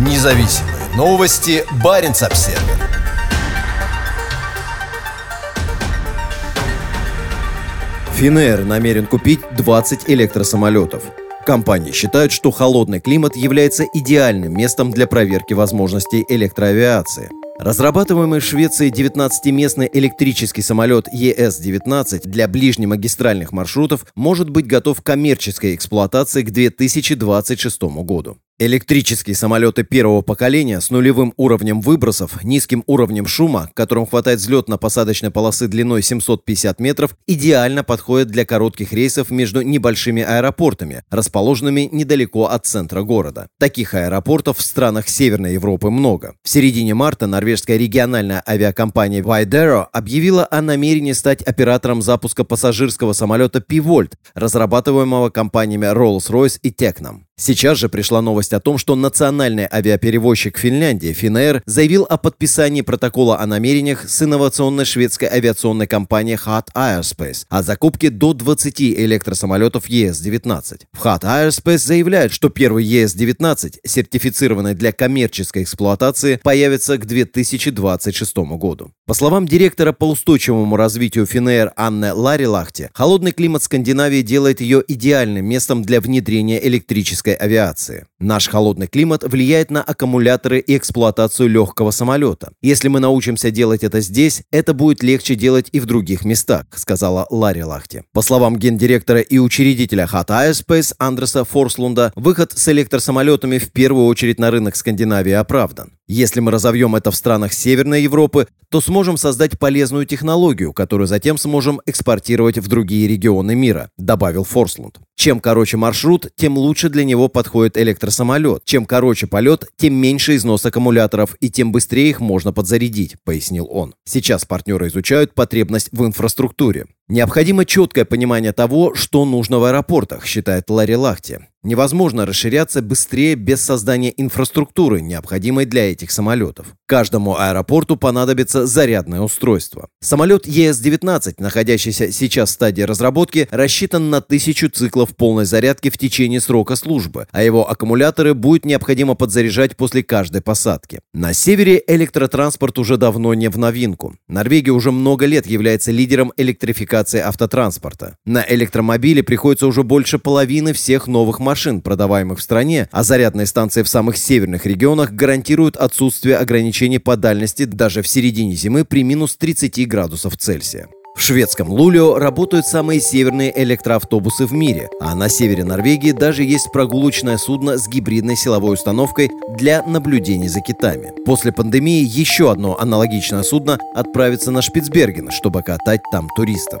Независимые новости. Барин обсерва Финер намерен купить 20 электросамолетов. Компании считают, что холодный климат является идеальным местом для проверки возможностей электроавиации – Разрабатываемый в Швеции 19-местный электрический самолет ЕС-19 для ближнемагистральных маршрутов может быть готов к коммерческой эксплуатации к 2026 году. Электрические самолеты первого поколения с нулевым уровнем выбросов, низким уровнем шума, которым хватает взлетно-посадочной полосы длиной 750 метров, идеально подходят для коротких рейсов между небольшими аэропортами, расположенными недалеко от центра города. Таких аэропортов в странах Северной Европы много. В середине марта норвежская региональная авиакомпания Videro объявила о намерении стать оператором запуска пассажирского самолета Pivolt, разрабатываемого компаниями Rolls-Royce и Tecnam. Сейчас же пришла новость о том, что национальный авиаперевозчик Финляндии Finnair заявил о подписании протокола о намерениях с инновационной шведской авиационной компанией Hot Aerospace о закупке до 20 электросамолетов ES-19. В Hot Aerospace заявляют, что первый ES-19, сертифицированный для коммерческой эксплуатации, появится к 2026 году. По словам директора по устойчивому развитию Finnair Анны Ларилахте, холодный климат Скандинавии делает ее идеальным местом для внедрения электрической гражданской авиации. Наш холодный климат влияет на аккумуляторы и эксплуатацию легкого самолета. Если мы научимся делать это здесь, это будет легче делать и в других местах, сказала Ларри Лахти. По словам гендиректора и учредителя Hot Aerospace Андреса Форслунда, выход с электросамолетами в первую очередь на рынок Скандинавии оправдан. Если мы разовьем это в странах Северной Европы, то сможем создать полезную технологию, которую затем сможем экспортировать в другие регионы мира, добавил Форслунд. Чем короче маршрут, тем лучше для него подходит электросамолет. Чем короче полет, тем меньше износ аккумуляторов и тем быстрее их можно подзарядить, пояснил он. Сейчас партнеры изучают потребность в инфраструктуре. Необходимо четкое понимание того, что нужно в аэропортах, считает Ларри Лахти. Невозможно расширяться быстрее без создания инфраструктуры, необходимой для этих самолетов. Каждому аэропорту понадобится зарядное устройство. Самолет ЕС-19, находящийся сейчас в стадии разработки, рассчитан на тысячу циклов полной зарядки в течение срока службы, а его аккумуляторы будет необходимо подзаряжать после каждой посадки. На севере электротранспорт уже давно не в новинку. Норвегия уже много лет является лидером электрификации автотранспорта. На электромобиле приходится уже больше половины всех новых машин машин, продаваемых в стране, а зарядные станции в самых северных регионах гарантируют отсутствие ограничений по дальности даже в середине зимы при минус 30 градусов Цельсия. В шведском Лулио работают самые северные электроавтобусы в мире, а на севере Норвегии даже есть прогулочное судно с гибридной силовой установкой для наблюдений за китами. После пандемии еще одно аналогичное судно отправится на Шпицберген, чтобы катать там туристов.